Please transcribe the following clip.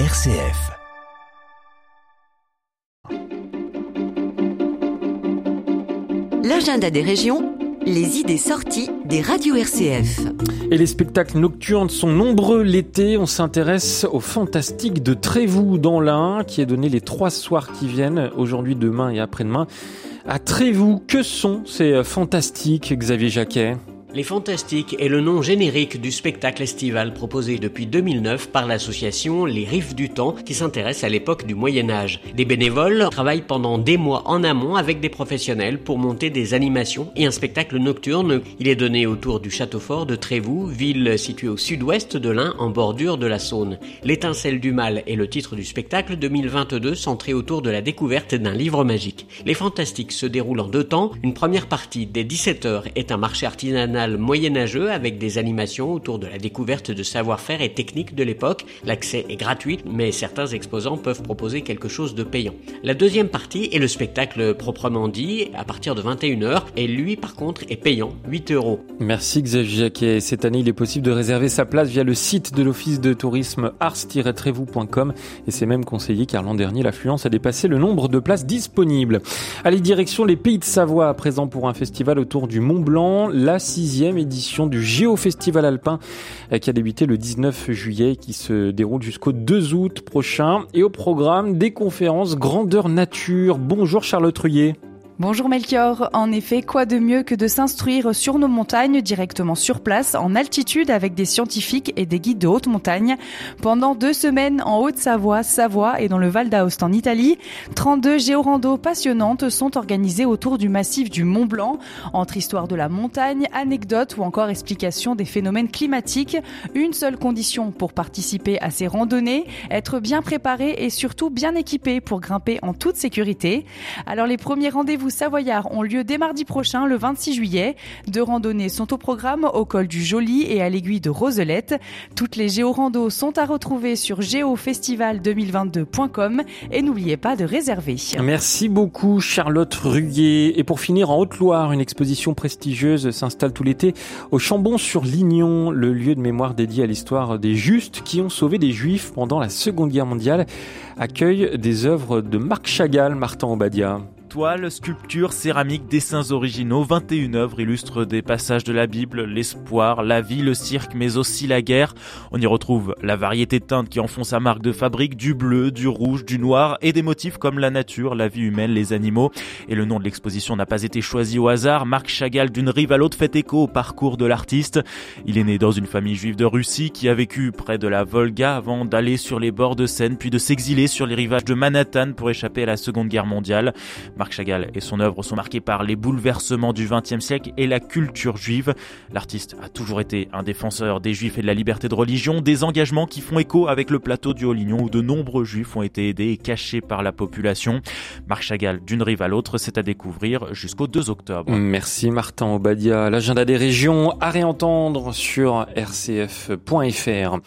RCF. L'agenda des régions, les idées sorties des radios RCF. Et les spectacles nocturnes sont nombreux l'été. On s'intéresse au fantastique de Trévoux dans l'Ain, qui est donné les trois soirs qui viennent, aujourd'hui, demain et après-demain. À Trévoux, que sont ces fantastiques, Xavier Jacquet? Les Fantastiques est le nom générique du spectacle estival proposé depuis 2009 par l'association Les Rives du Temps qui s'intéresse à l'époque du Moyen Âge. Des bénévoles travaillent pendant des mois en amont avec des professionnels pour monter des animations et un spectacle nocturne. Il est donné autour du château fort de Trévoux, ville située au sud-ouest de l'Ain en bordure de la Saône. L'étincelle du mal est le titre du spectacle 2022 centré autour de la découverte d'un livre magique. Les Fantastiques se déroulent en deux temps. Une première partie dès 17h est un marché artisanal moyenâgeux avec des animations autour de la découverte de savoir-faire et techniques de l'époque. L'accès est gratuit, mais certains exposants peuvent proposer quelque chose de payant. La deuxième partie est le spectacle proprement dit, à partir de 21h, et lui par contre est payant, 8 euros. Merci Xavier Jacquet. Cette année, il est possible de réserver sa place via le site de l'Office de tourisme ars-trévoux.com et c'est même conseillé car l'an dernier, l'affluence a dépassé le nombre de places disponibles. Allez, direction les Pays de Savoie à présent pour un festival autour du Mont Blanc, la sixième édition du Géofestival Alpin euh, qui a débuté le 19 juillet qui se déroule jusqu'au 2 août prochain. Et au programme des conférences grandeur nature. Bonjour Charlotte Ruyer. Bonjour Melchior, en effet, quoi de mieux que de s'instruire sur nos montagnes directement sur place, en altitude avec des scientifiques et des guides de haute montagne? Pendant deux semaines en Haute-Savoie, Savoie et dans le Val d'Aoste en Italie, 32 géorandos passionnantes sont organisées autour du massif du Mont Blanc, entre histoire de la montagne, anecdotes ou encore explications des phénomènes climatiques. Une seule condition pour participer à ces randonnées, être bien préparé et surtout bien équipé pour grimper en toute sécurité. Alors les premiers rendez-vous savoyards ont lieu dès mardi prochain, le 26 juillet. Deux randonnées sont au programme au col du Joli et à l'aiguille de Roselette. Toutes les géorandos sont à retrouver sur géofestival2022.com et n'oubliez pas de réserver. Merci beaucoup Charlotte Ruguet. Et pour finir, en Haute-Loire, une exposition prestigieuse s'installe tout l'été au Chambon-sur-Lignon, le lieu de mémoire dédié à l'histoire des Justes qui ont sauvé des Juifs pendant la Seconde Guerre mondiale, accueille des œuvres de Marc Chagall, Martin Obadia toiles, sculptures, céramiques, dessins originaux, 21 œuvres illustrent des passages de la Bible, l'espoir, la vie, le cirque, mais aussi la guerre. On y retrouve la variété de teintes qui en font sa marque de fabrique, du bleu, du rouge, du noir et des motifs comme la nature, la vie humaine, les animaux. Et le nom de l'exposition n'a pas été choisi au hasard. Marc Chagall, d'une rive à l'autre, fait écho au parcours de l'artiste. Il est né dans une famille juive de Russie qui a vécu près de la Volga avant d'aller sur les bords de Seine puis de s'exiler sur les rivages de Manhattan pour échapper à la Seconde Guerre mondiale. Chagall et son œuvre sont marqués par les bouleversements du XXe siècle et la culture juive. L'artiste a toujours été un défenseur des juifs et de la liberté de religion, des engagements qui font écho avec le plateau du Haut-Lignon où de nombreux juifs ont été aidés et cachés par la population. Marc Chagall, d'une rive à l'autre, c'est à découvrir jusqu'au 2 octobre. Merci Martin Obadia. L'agenda des régions à réentendre sur rcf.fr.